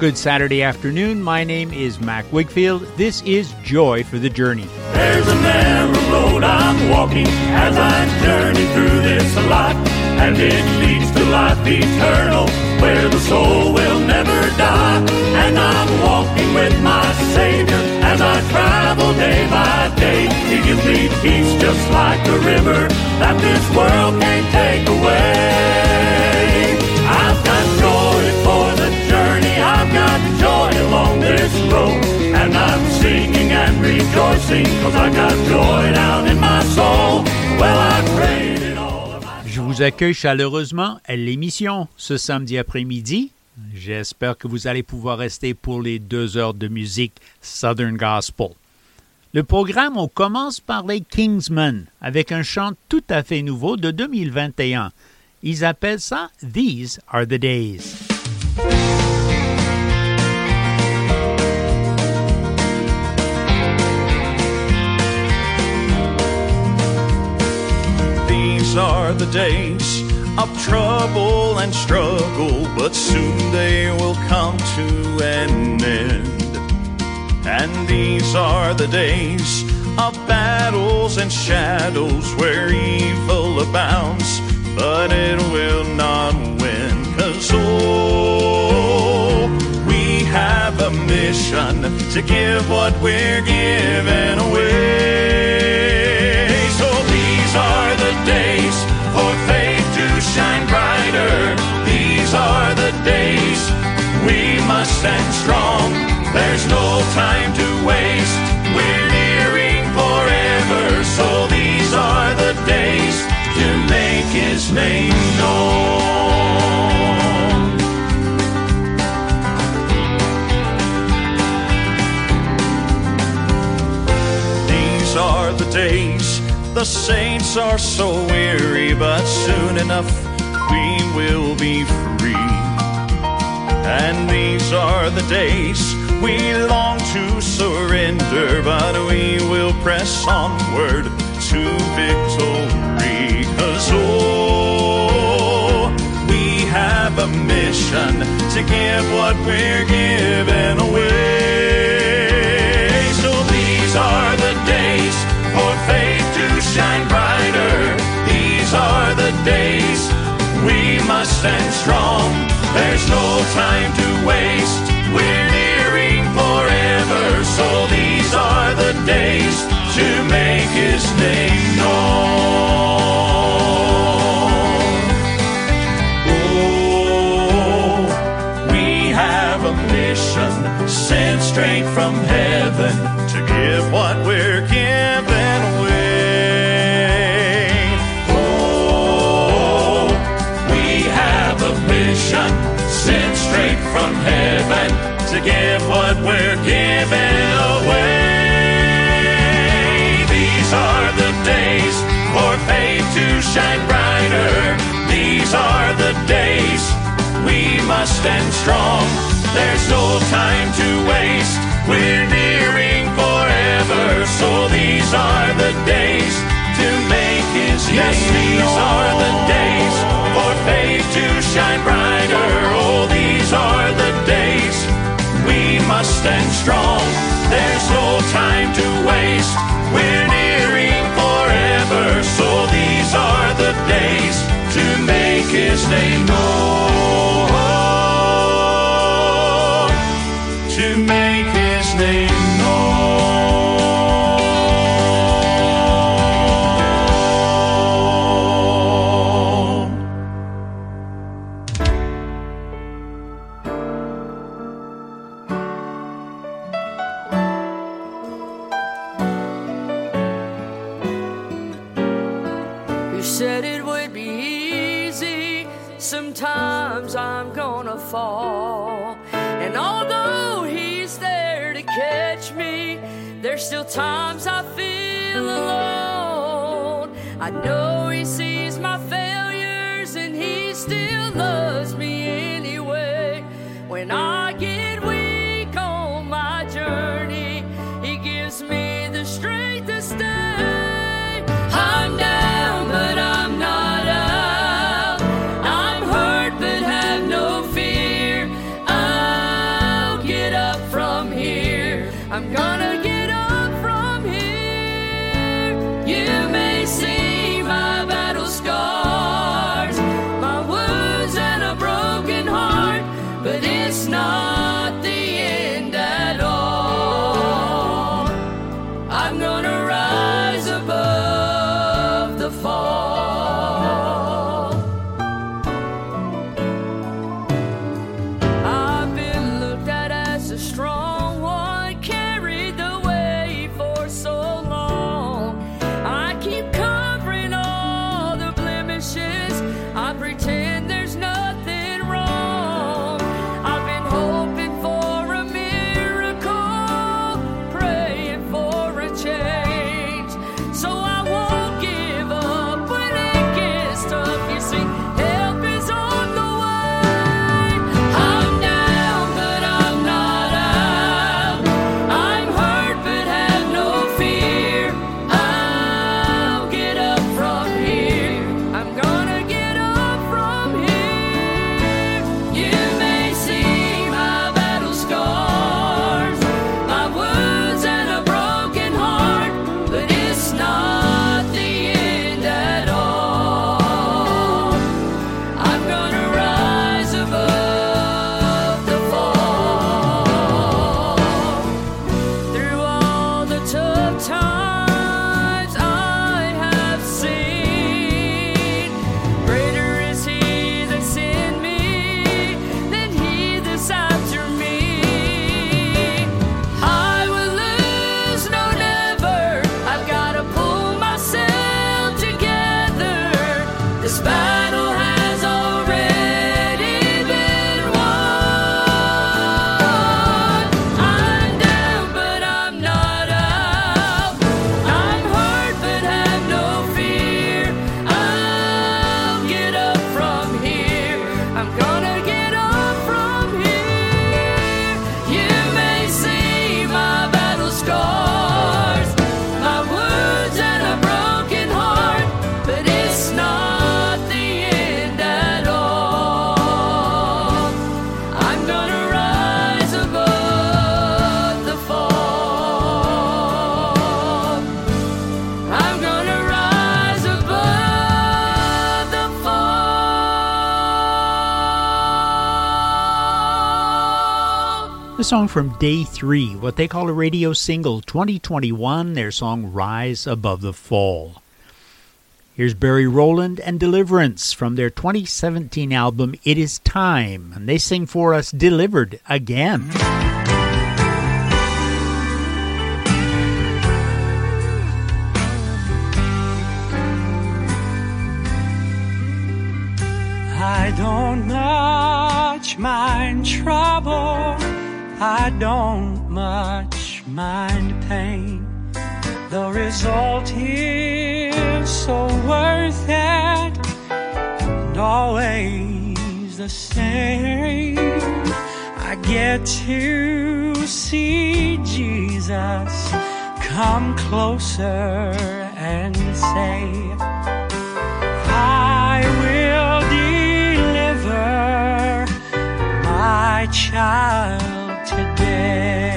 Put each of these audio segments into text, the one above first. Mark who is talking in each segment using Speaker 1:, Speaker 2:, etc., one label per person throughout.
Speaker 1: Good Saturday afternoon. My name is Mac Wigfield. This is Joy for the Journey.
Speaker 2: There's a narrow road I'm walking as I journey through this life, and it leads to life eternal, where the soul will never die. And I'm walking with my Savior as I travel day by day. He gives me peace just like a river that this world can't take away. This road. And I'm singing and rejoicing, cause I got joy down in my soul. Well, I prayed it all
Speaker 1: Je vous accueille chaleureusement à l'émission ce samedi après-midi. J'espère que vous allez pouvoir rester pour les deux heures de musique Southern Gospel. Le programme, on commence par les Kingsmen avec un chant tout à fait nouveau de 2021. Ils appellent ça These Are the Days.
Speaker 3: These are the days of trouble and struggle, but soon they will come to an end. And these are the days of battles and shadows where evil abounds, but it will not win. Cause oh, we have a mission to give what we're giving away. Stand strong. There's no time to waste. We're nearing forever, so these are the days to make His name known. These are the days the saints are so weary, but soon enough we will be free. And these are the days we long to surrender, but we will press onward to victory. Cause oh, we have a mission to give what we're giving away. So these are the days for faith to shine must stand strong there's no time to waste. We're nearing forever, so these are the days to make His name known. Away. These are the days for faith to shine brighter. These are the days we must stand strong. There's no time to waste. We're nearing forever. So these are the days to make his yes, name. These are the days for faith to shine brighter. Make his
Speaker 1: song from Day 3, what they call a radio single 2021, their song Rise Above the Fall. Here's Barry Rowland and Deliverance from their 2017 album It Is Time, and they sing for us Delivered Again.
Speaker 4: I don't much mind trouble I don't much mind pain. The result is so worth it, and always the same. I get to see Jesus come closer and say, I will deliver my child. Again.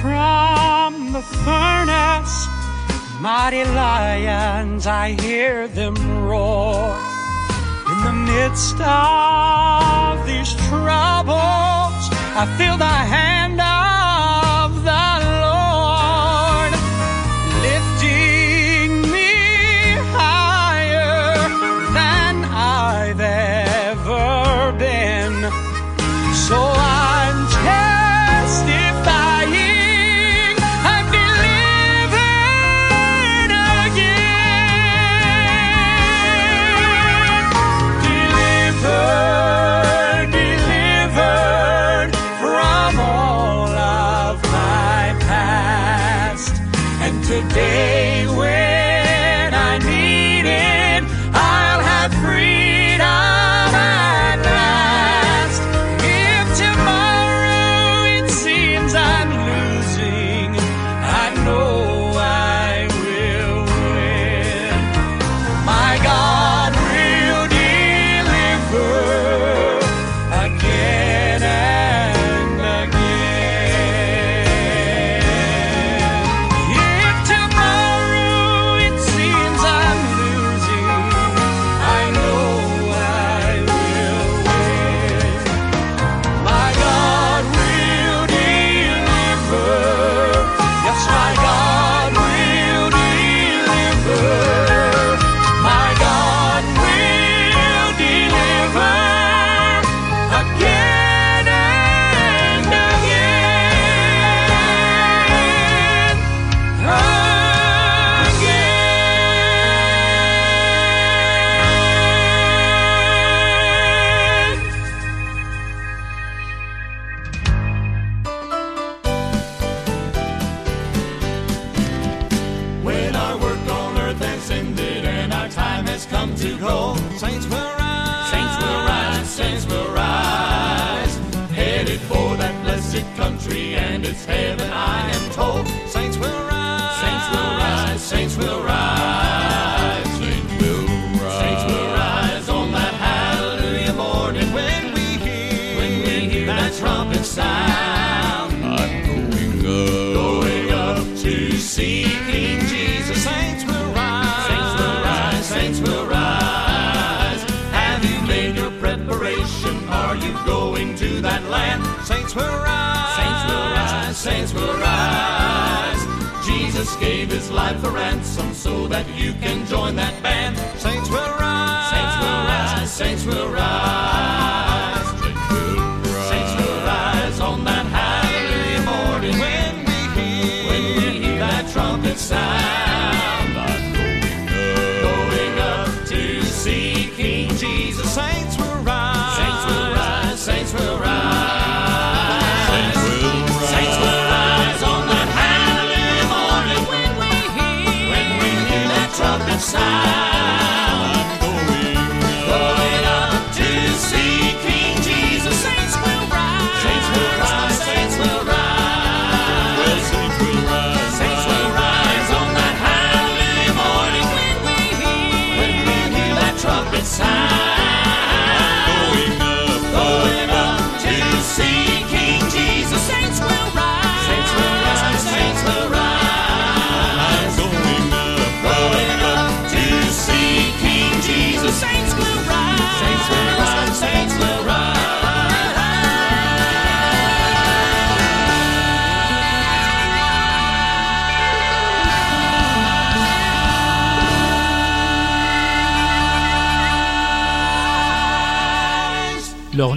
Speaker 4: from the furnace. Mighty lions, I hear them roar. In the midst of these troubles, I feel thy hand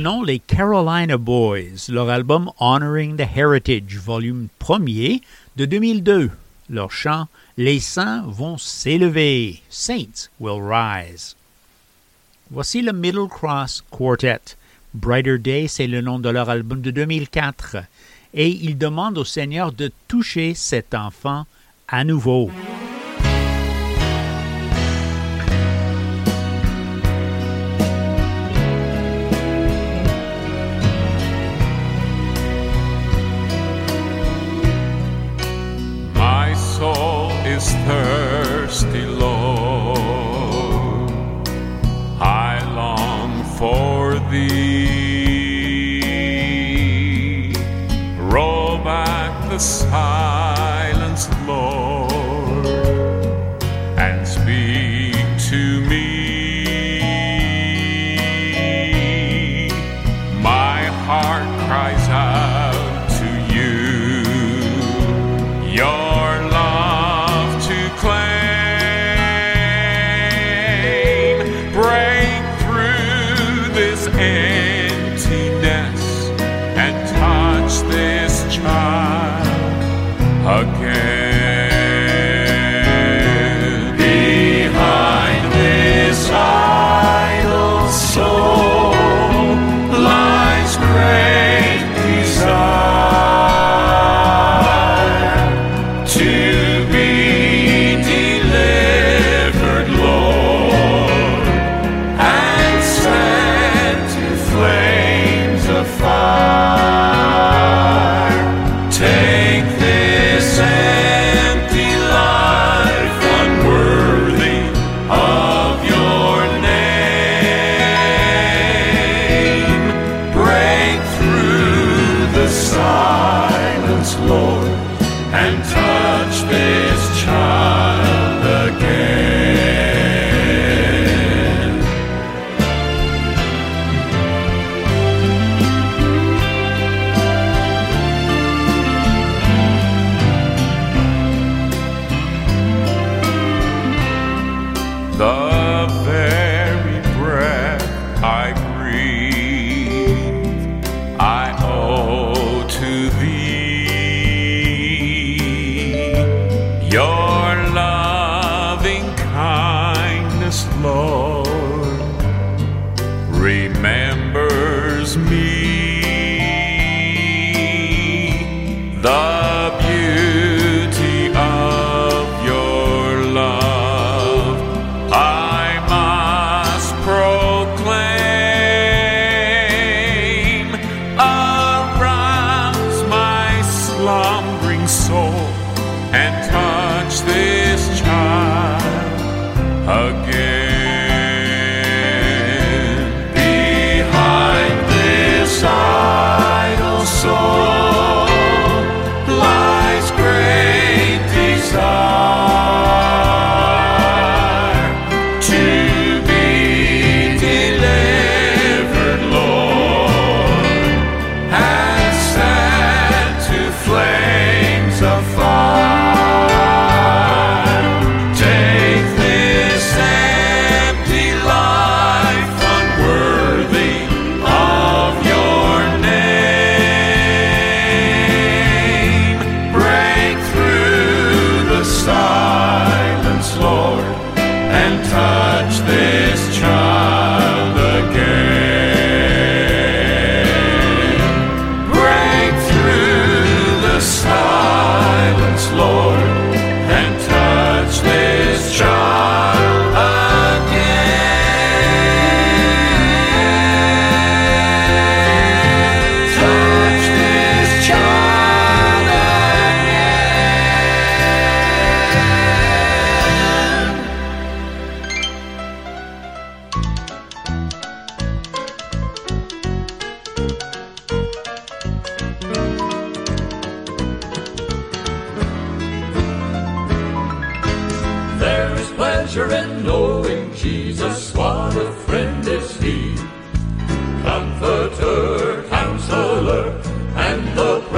Speaker 5: nom les Carolina Boys, leur album Honoring the Heritage, volume 1 de 2002. Leur chant Les saints vont s'élever, Saints will rise. Voici le Middle Cross Quartet. Brighter Day, c'est le nom de leur album de 2004. Et ils demandent au Seigneur de toucher cet enfant à nouveau.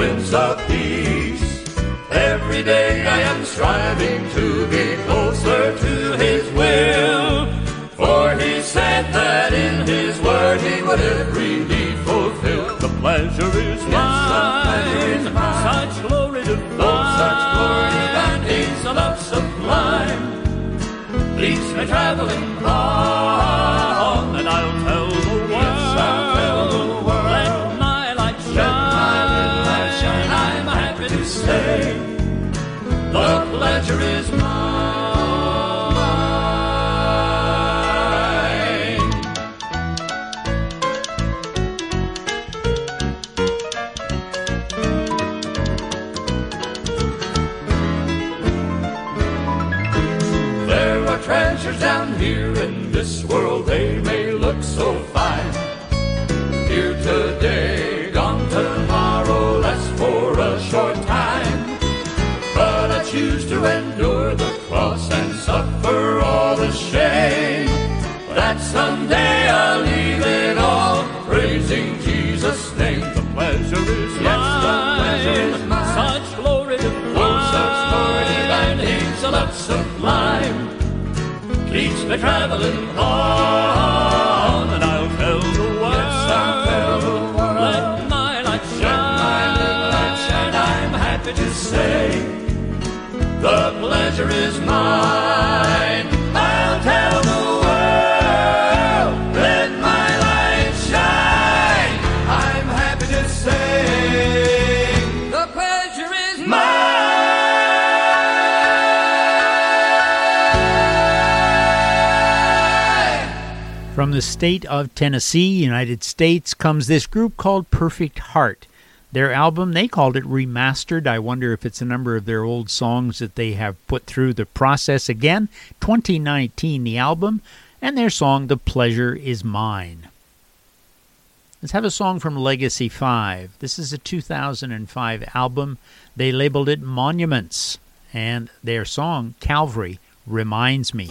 Speaker 2: Prince of Peace. Every day I am striving to be closer to his will. For he said that in his word he would every need fulfill. The pleasure is mine. Such glory divine. Oh, such glory divine. Is a love sublime. Leads me traveling on, sublime. Keeps me traveling on, and I'll tell the world. Let my light shine. I'm happy to say the pleasure is mine.
Speaker 1: From the state of Tennessee, United States, comes this group called Perfect Heart. Their album, they called it Remastered. I wonder if it's a number of their old songs that they have put through the process again. 2019, the album, and their song, The Pleasure Is Mine. Let's have a song from Legacy 5. This is a 2005 album. They labeled it Monuments, and their song, Calvary, reminds me.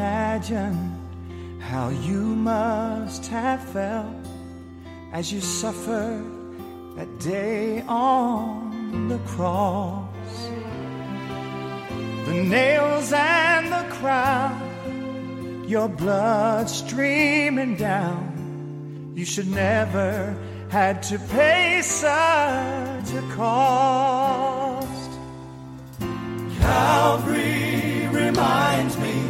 Speaker 6: Imagine how you must have felt as you suffered that day on the cross. The nails and the crown, your blood streaming down. You should never had to pay such a cost. Calvary reminds me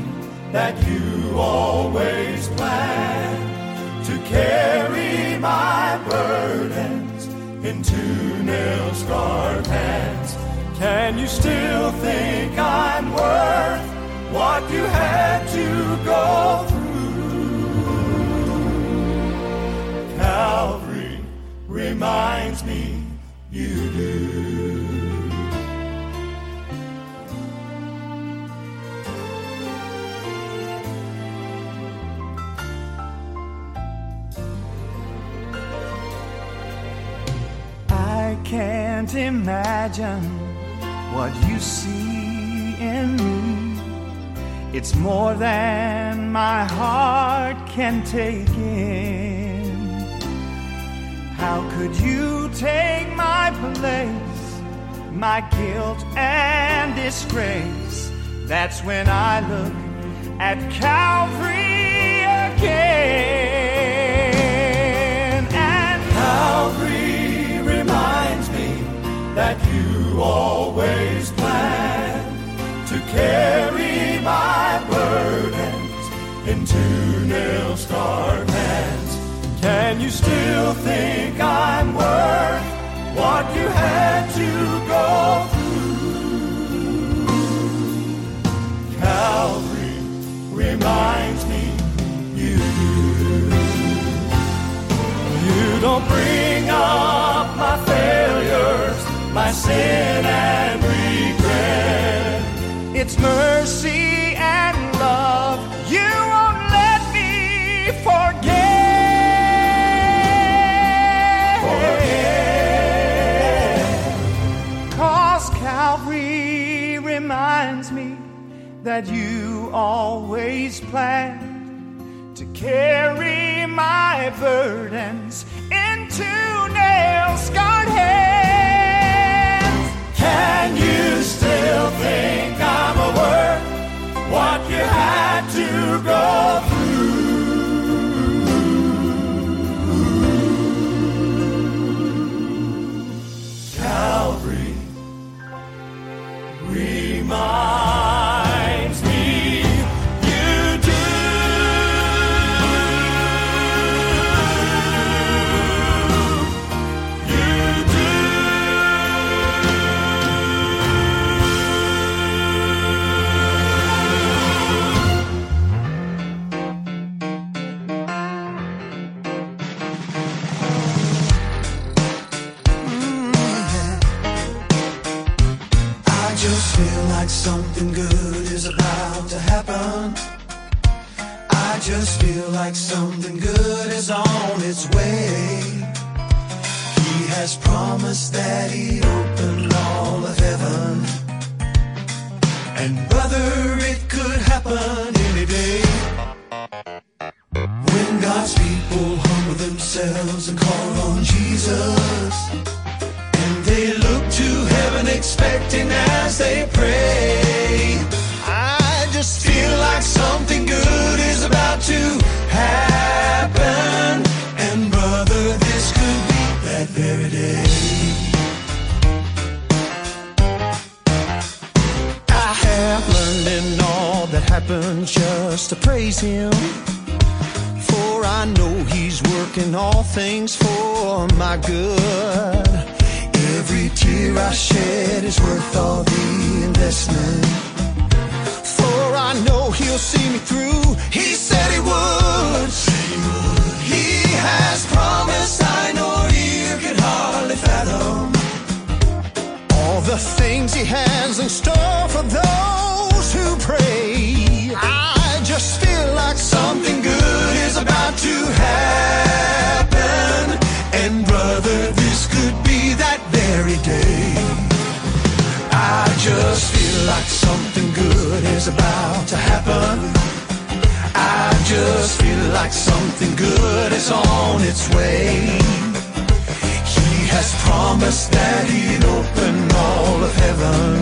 Speaker 6: that you always planned to carry my burdens into nail scarred hands. Can you still think I'm worth what you had to go through? Calvary reminds me you do. Can't imagine what you see in me. It's more than my heart can take in. How could you take my place, my guilt and disgrace? That's when I look at Calvary again. That you always plan to carry my burdens into nail scarred hands. Can you still think I'm worth what you had to go through? Calvary reminds me you. You don't bring up my failures, my sin and regret. It's mercy and love. You won't let me forget. Cause Calvary reminds me that you always planned to carry my burdens into nail scarred hands. Can you still think I'm a worth what you had to go through? Calvary reminds
Speaker 7: brother, this could be that very day. I just feel like something good is about to happen. I just feel like something good is on its way. He has promised that he'd open all of heaven.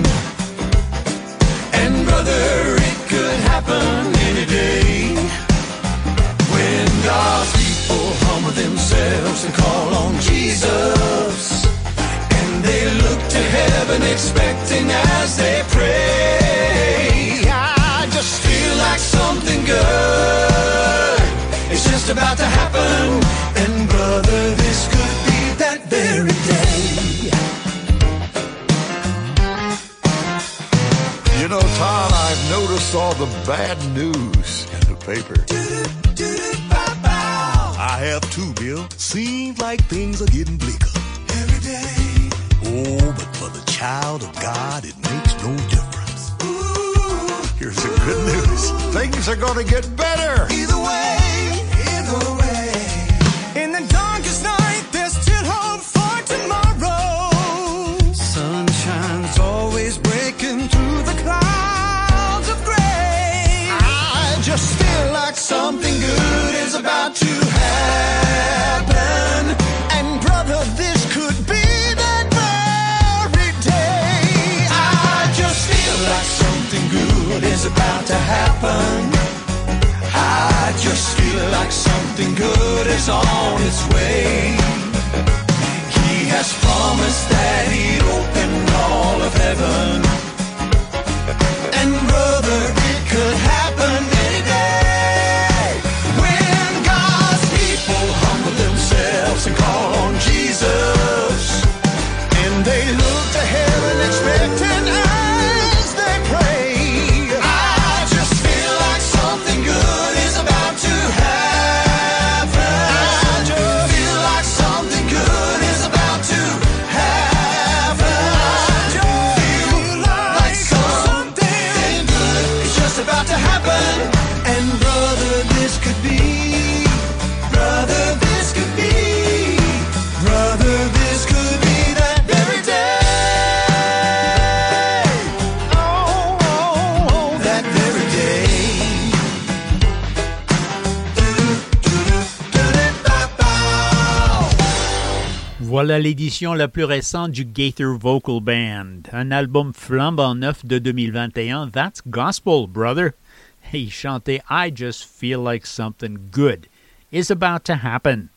Speaker 7: And brother, it could happen any day. When God's people humble themselves and call on Jesus. And they look to heaven expecting as they pray. I just feel like something good is just about to happen. And brother, this could be that very day.
Speaker 8: You know, Todd, I've noticed all the bad news in the paper. I have too, Bill. Seems like things are getting bleaker. Every day.
Speaker 7: Oh, but for the child of God, it makes no difference. Ooh,
Speaker 8: Here's the good news. Things are gonna get better.
Speaker 7: either way, either way.
Speaker 6: In the darkest
Speaker 7: about to happen. I just feel like something good is on its way. He has promised that he'd open all of heaven. And
Speaker 1: l'édition la plus récente du Gaither Vocal Band, un album flambant neuf de 2021, That's Gospel, brother. Il chantait I Just Feel Like Something Good is About to Happen.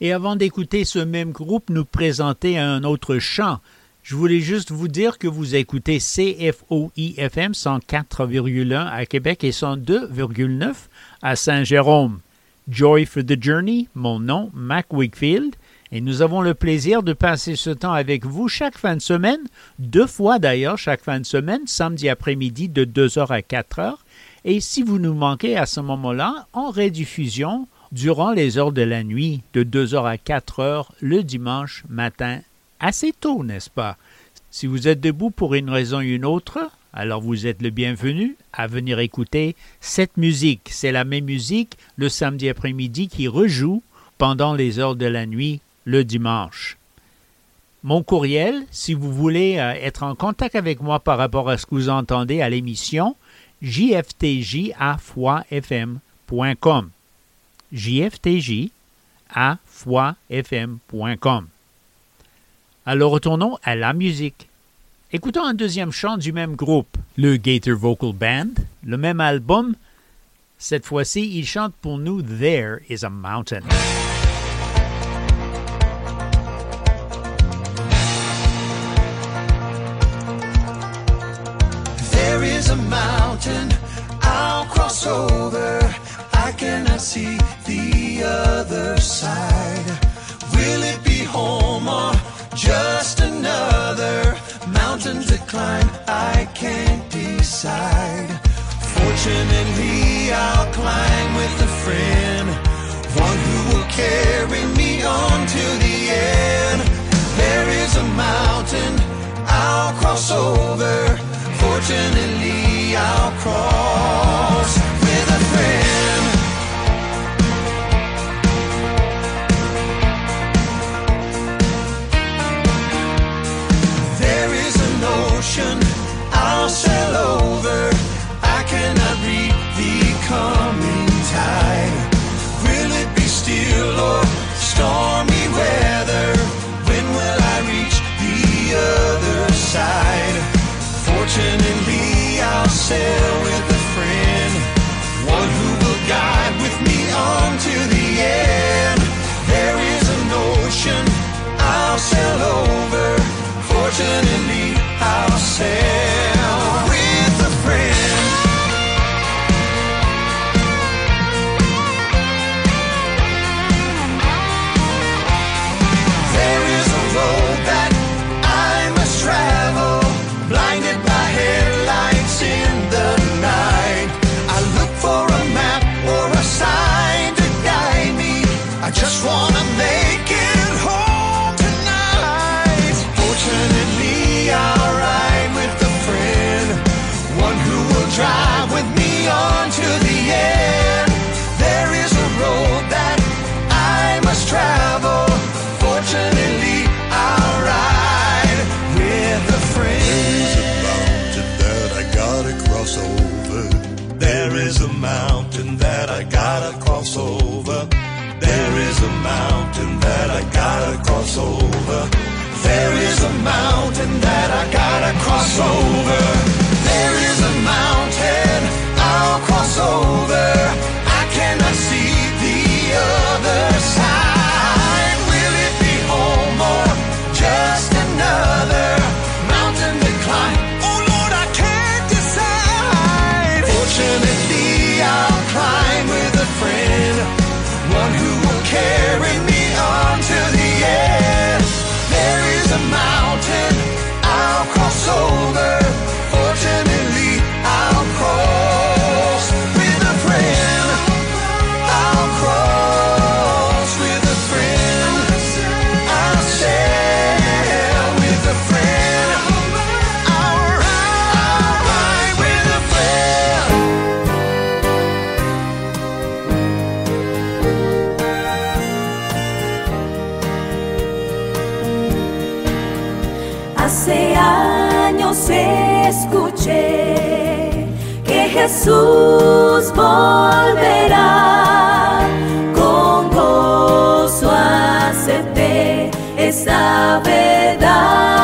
Speaker 1: Et avant d'écouter ce même groupe nous présenter un autre chant, je voulais juste vous dire que vous écoutez CFOI-FM 104,1 à Québec et 102,9 à Saint-Jérôme. Joy for the Journey, mon nom, Mac Wakefield, et nous avons le plaisir de passer ce temps avec vous chaque fin de semaine, deux fois d'ailleurs chaque fin de semaine, samedi après-midi de 2h à 4h, et si vous nous manquez à ce moment-là, en rediffusion durant les heures de la nuit de 2h à 4h le dimanche matin, assez tôt, n'est-ce pas? Si vous êtes debout pour une raison ou une autre, alors vous êtes le bienvenu à venir écouter cette musique. C'est la même musique le samedi après-midi qui rejoue pendant les heures de la nuit le dimanche. Mon courriel, si vous voulez euh, être en contact avec moi par rapport à ce que vous entendez à l'émission, jftj à foifm.com. jftj à foifm.com. Alors retournons à la musique. Écoutons un deuxième chant du même groupe, le Gator Vocal Band, le même album. Cette fois-ci, il chante pour nous There is a Mountain.
Speaker 7: Mountain to climb? I can't decide. Fortunately, I'll climb with a friend, one who will carry me on to the end. There is a mountain I'll cross over. Fortunately, I'll cross sail with a friend, one who will guide with me on to the end. There is an ocean I'll sail over, fortunately I'll sail.
Speaker 9: Años escuché que Jesús volverá. Con gozo acepté esa verdad.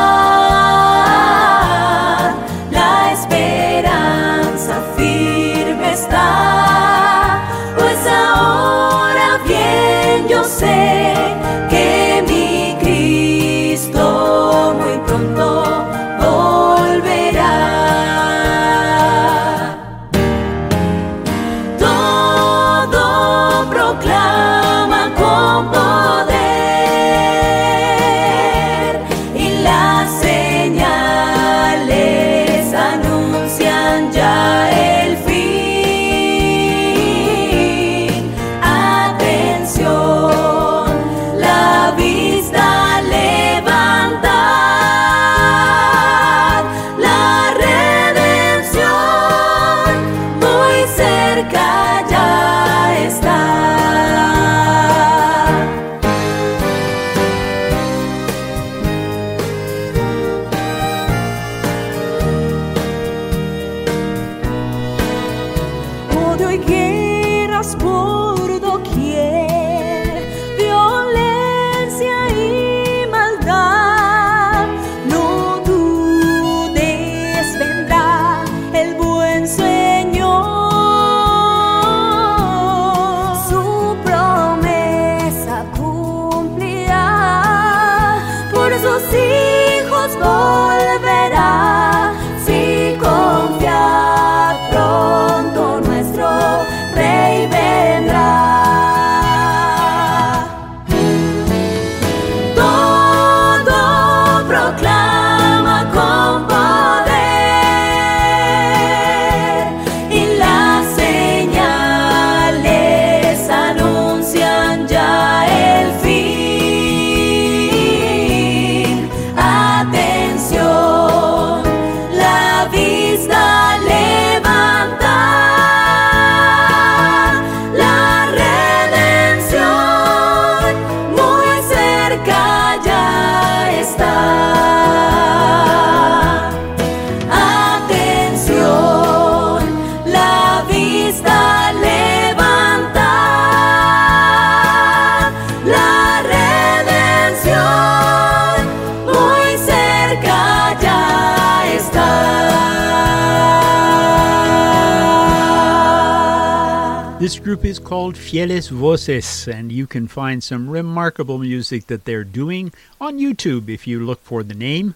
Speaker 1: Is called Fieles Voces, and you can find some remarkable music that they're doing on YouTube if you look for the name.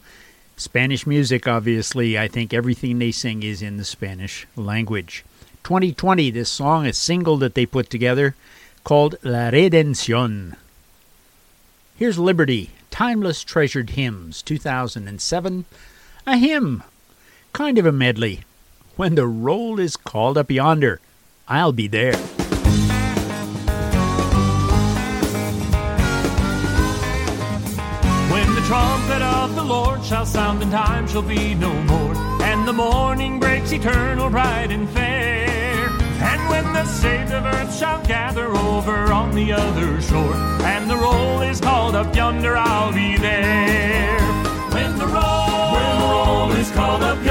Speaker 1: Spanish music, obviously. I think everything they sing is in the Spanish language. 2020, this song, a single that they put together called La Redención. Here's Liberty, Timeless Treasured Hymns, 2007. A hymn, kind of a medley. When the roll is called up yonder, I'll be there.
Speaker 3: Lord shall sound, and time shall be no more, and the morning breaks eternal, bright and fair. And when the saved of earth shall gather over on the other shore, and the roll is called up yonder, I'll be there. When the roll, when the roll is called up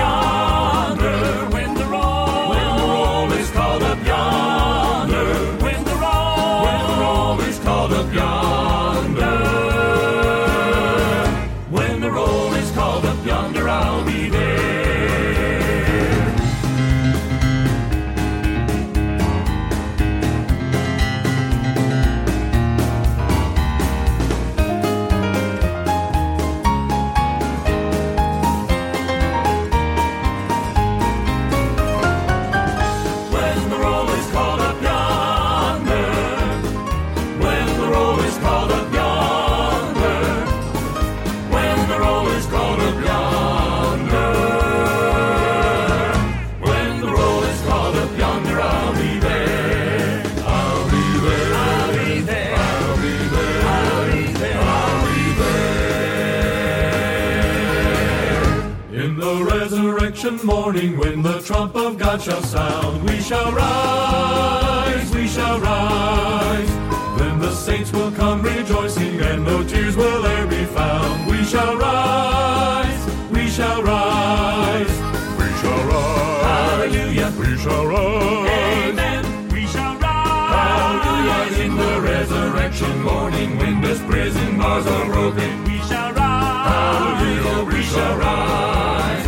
Speaker 2: God shall sound, we shall rise, we shall rise. Then the saints will come rejoicing, and no tears will e'er be found. We shall rise, we shall rise.
Speaker 10: We shall rise.
Speaker 2: Hallelujah.
Speaker 10: We shall rise.
Speaker 2: Amen. We shall rise. Hallelujah. In the resurrection morning, when this prison bars are broken, we shall rise. Hallelujah. We shall rise.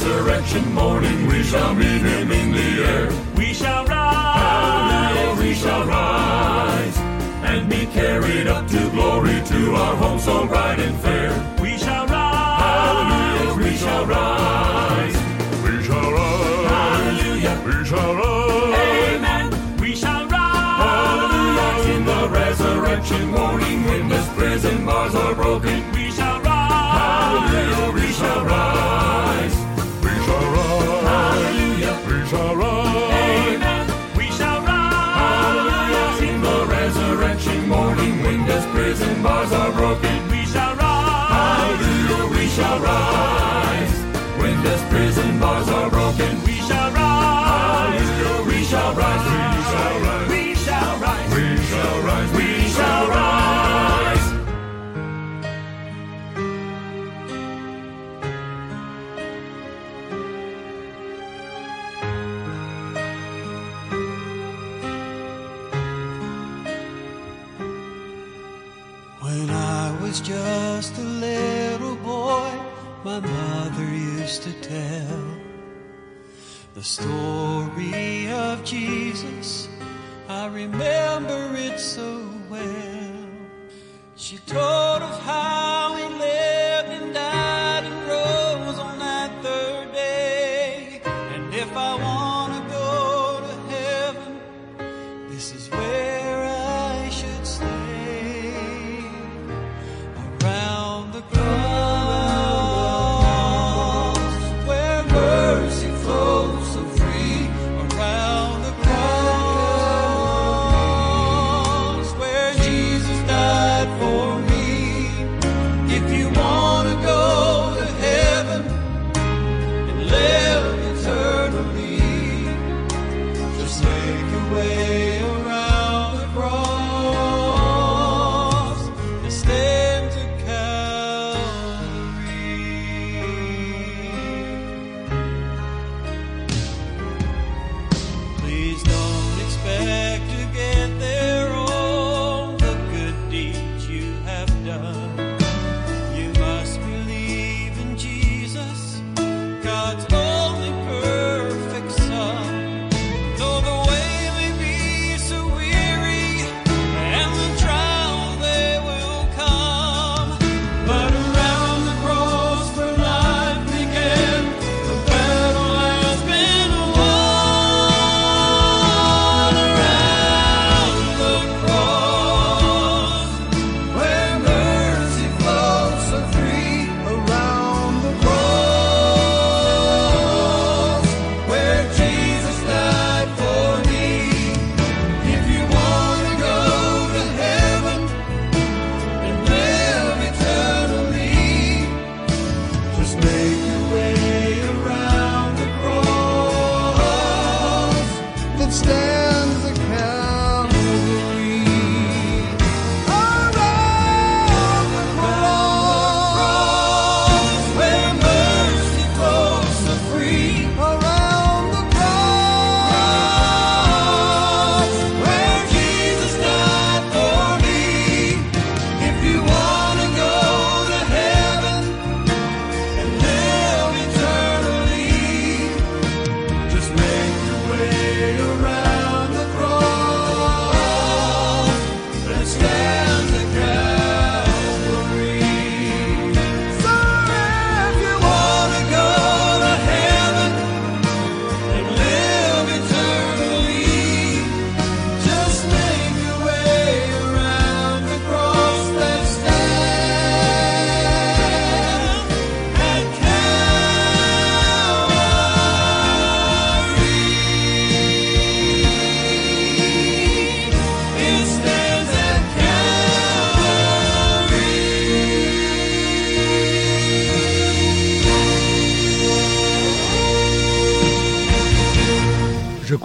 Speaker 2: Resurrection morning, we shall meet him in the air. We shall rise. Hallelujah. We shall rise. And be carried up to glory to our home so bright and fair. We shall rise. Hallelujah. We shall rise.
Speaker 10: We shall rise.
Speaker 2: Hallelujah.
Speaker 10: We shall rise.
Speaker 2: Amen. We shall rise. Hallelujah. In the resurrection morning when this prison bars are broken, Hallelujah. We shall rise. When this prison bars are
Speaker 4: my mother used to tell the story of Jesus. I remember it so well. She told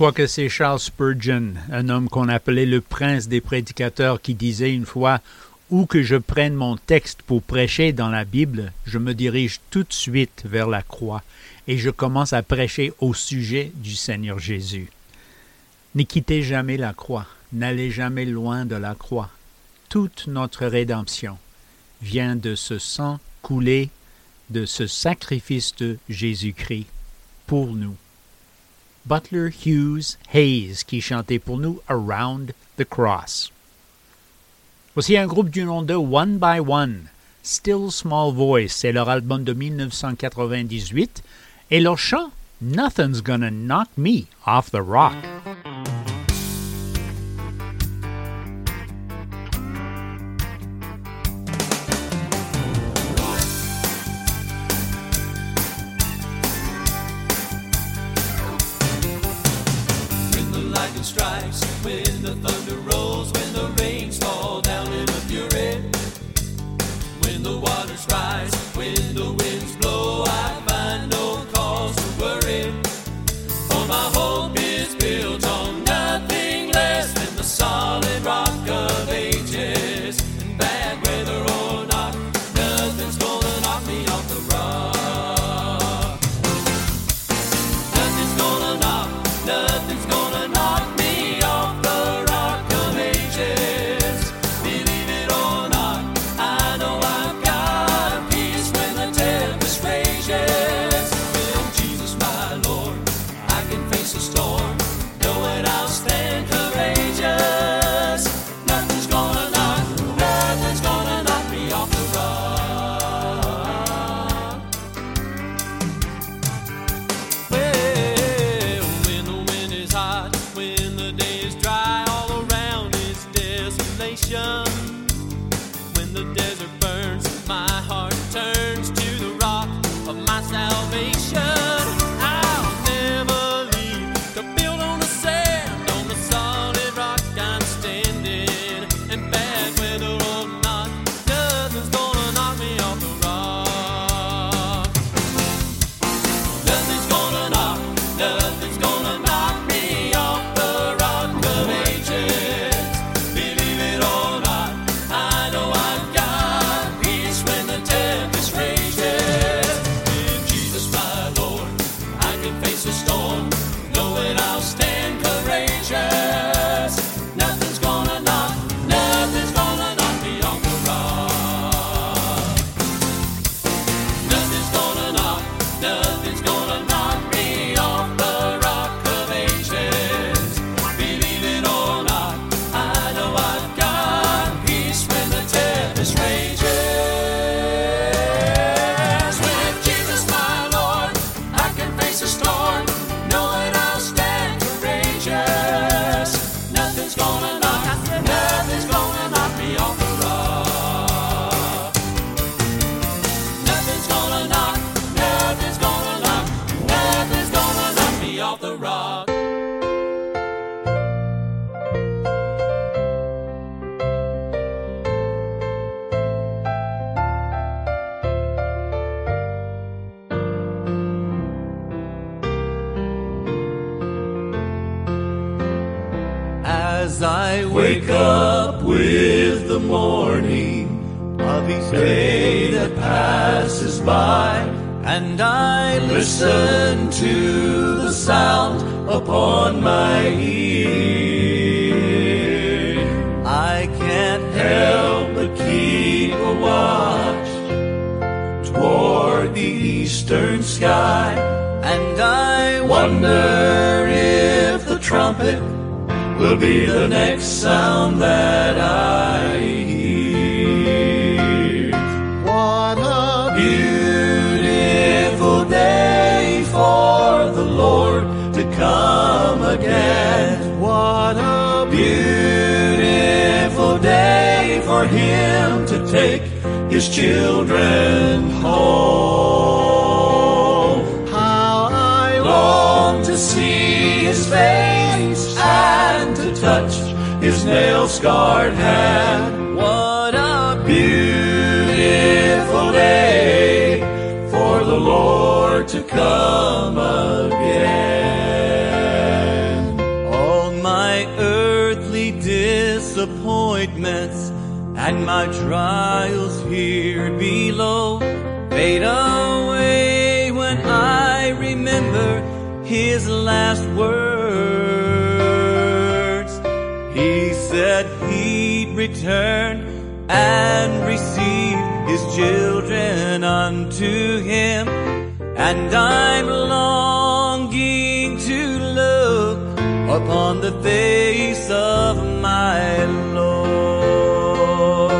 Speaker 1: Quoique c'est Charles Spurgeon, un homme qu'on appelait le prince des prédicateurs, qui disait une fois Où que je prenne mon texte pour prêcher dans la Bible, je me dirige tout de suite vers la croix et je commence à prêcher au sujet du Seigneur Jésus. Ne quittez jamais la croix, n'allez jamais loin de la croix. Toute notre rédemption vient de ce sang coulé, de ce sacrifice de Jésus-Christ pour nous. Butler Hughes Hayes qui chantait pour nous Around the Cross. Voici un groupe du nom de One by One, Still Small Voice, c'est leur album de 1998, et leur chant Nothing's Gonna Knock Me Off the Rock.
Speaker 2: stripes with thunder. to
Speaker 7: come again. All my earthly
Speaker 2: disappointments and my trials here below fade away when I remember his last words. He said he'd return and receive his children unto him and I'm longing to look upon the face of my Lord.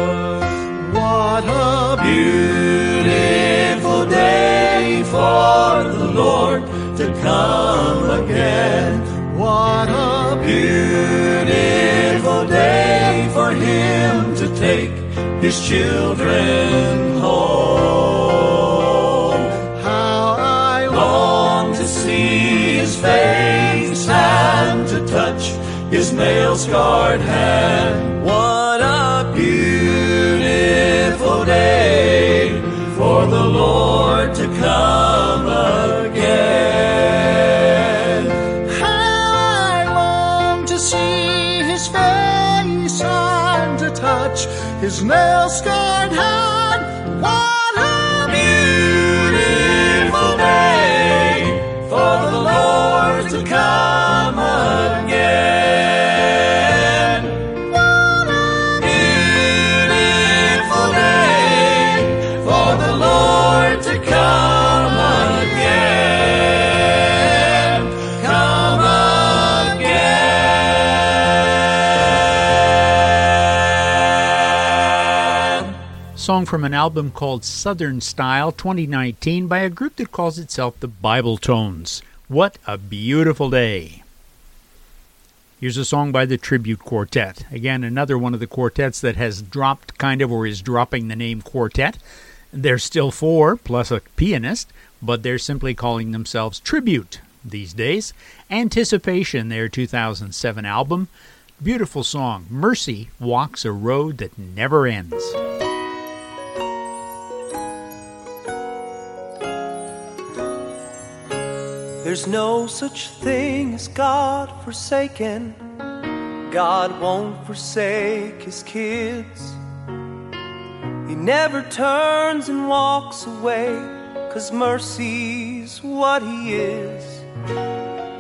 Speaker 6: What a
Speaker 2: Beautiful day for the Lord to come again.
Speaker 6: what a
Speaker 2: Beautiful day for him to take his children his nail scarred hand. What a beautiful day for the Lord to come again.
Speaker 6: How I long to see his face and to touch his nail scarred
Speaker 1: Song from an album called Southern Style 2019 by a group that calls itself the Bibletones. What a beautiful day! Here's a song by the Tribute Quartet. Again, another one of the quartets that has dropped kind of or is dropping the name quartet. There's still four, plus a pianist, but they're simply calling themselves Tribute these days. Anticipation, their 2007 album. Beautiful song. Mercy walks a road that never ends.
Speaker 2: There's no such thing as God forsaken. God won't forsake his kids. He never turns and walks away, cause mercy's what he is.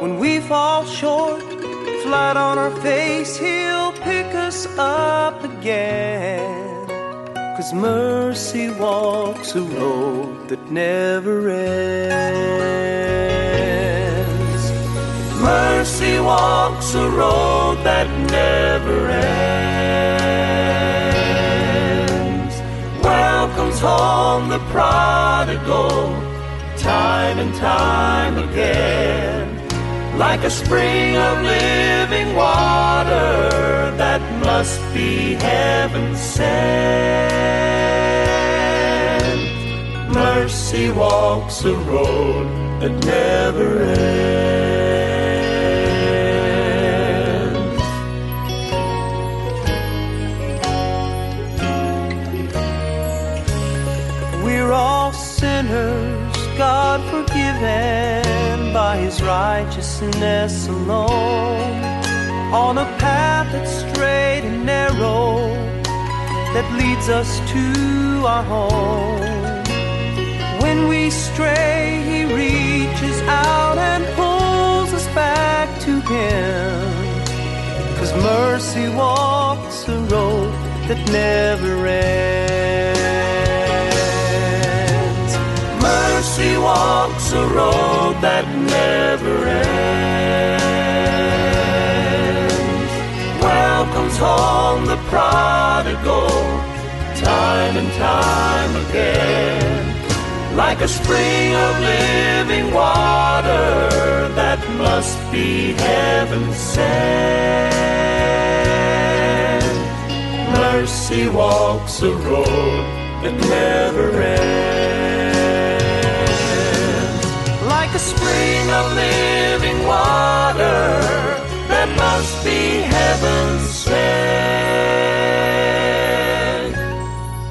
Speaker 2: When we fall short, flat on our face, he'll pick us up again. Cause mercy walks a road that never ends. Mercy walks a road that never ends. Welcomes home the prodigal, time and time again. Like a spring of living water that must be heaven sent. Mercy walks a road that never ends. Sinners, God forgiven by His righteousness alone. On a path that's straight and narrow that leads us to our home. When we stray, He reaches out and pulls us back to Him. Cause mercy walks a road that never ends. Mercy walks a road that never ends. Welcomes home the prodigal, time and time again. Like a spring of living water that must be heaven sent. Mercy walks a road that never ends. Spring of living water that must be heaven sent.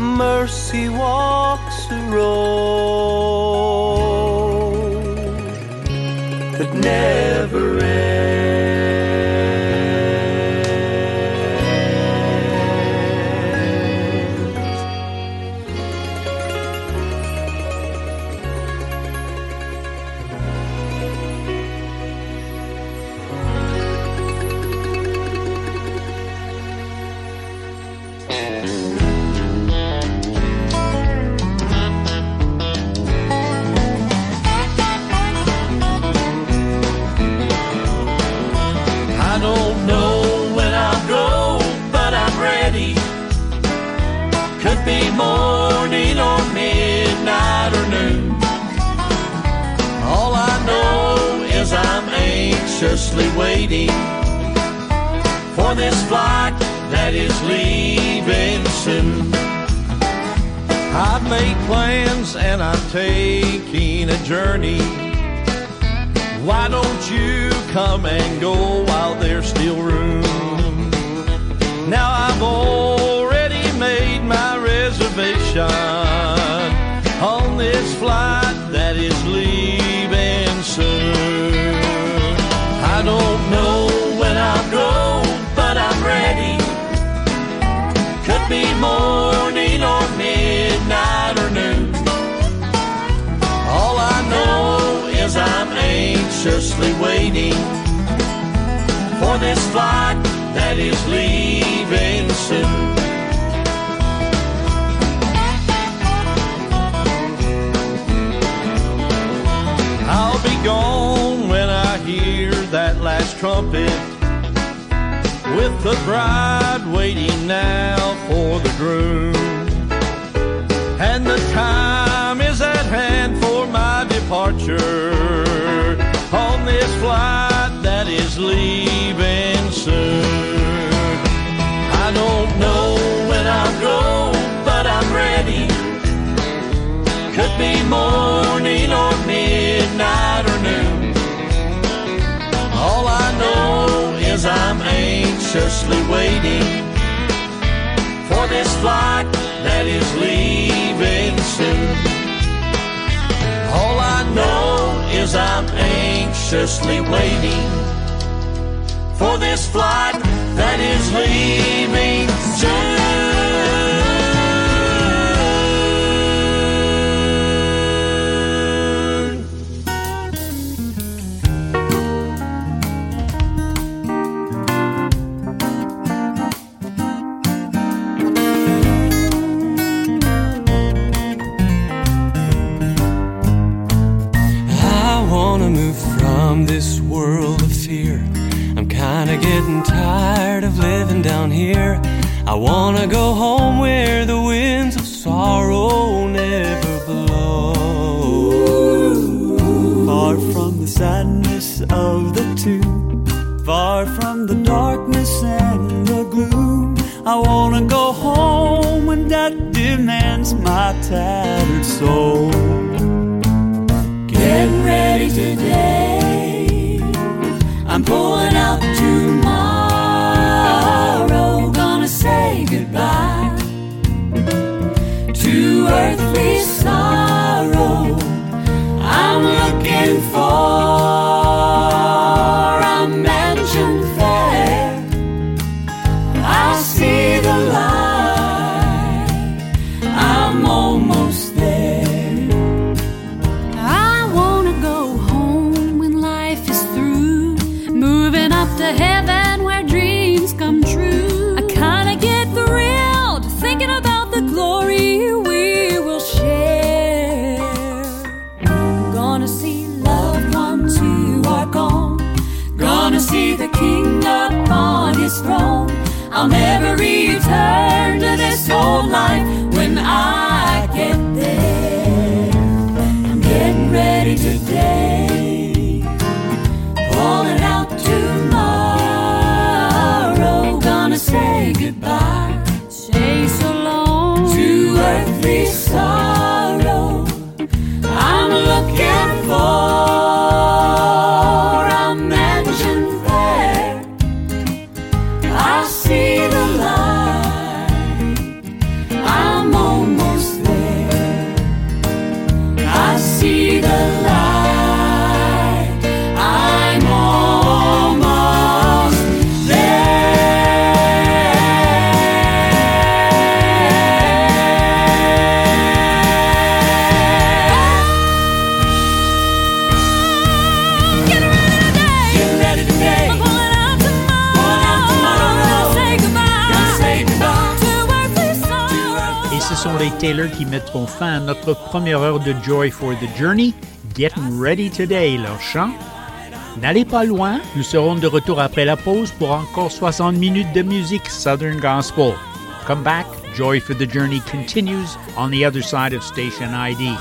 Speaker 2: Mercy walks a road that never ends. Be morning or midnight or noon. All I know is I'm anxiously waiting for this flight that is leaving soon. I've made plans and I'm taking a journey. Why don't you come and go while there's still room? Now I've reservation on this flight that is leaving soon. I don't know when I'll go, but I'm ready. Could be morning or midnight or noon. All I know is I'm anxiously waiting for this flight that is leaving soon. Trumpet with the bride waiting now for the groom. And the time is at hand for my departure on this flight that is leaving soon. I don't know when I'll go, but I'm ready. Could be morning or midnight anxiously waiting for this flight that is leaving soon. All I know is I'm anxiously waiting for this flight that is leaving soon.
Speaker 4: From this world of fear. I'm kinda getting tired of living down here. I wanna go home where the winds of sorrow never blow.
Speaker 6: Far from the sadness of the tomb, far from the darkness and the gloom. I wanna go home when death demands my tattered soul.
Speaker 11: Getting ready today. I'm I'll never return
Speaker 1: Qui mettront fin à notre première heure de Joy for the Journey, Getting Ready Today, leur chant. N'allez pas loin, nous serons de retour après la pause pour encore 60 minutes de musique Southern Gospel. Come back, Joy for the Journey continues on the other side of Station ID.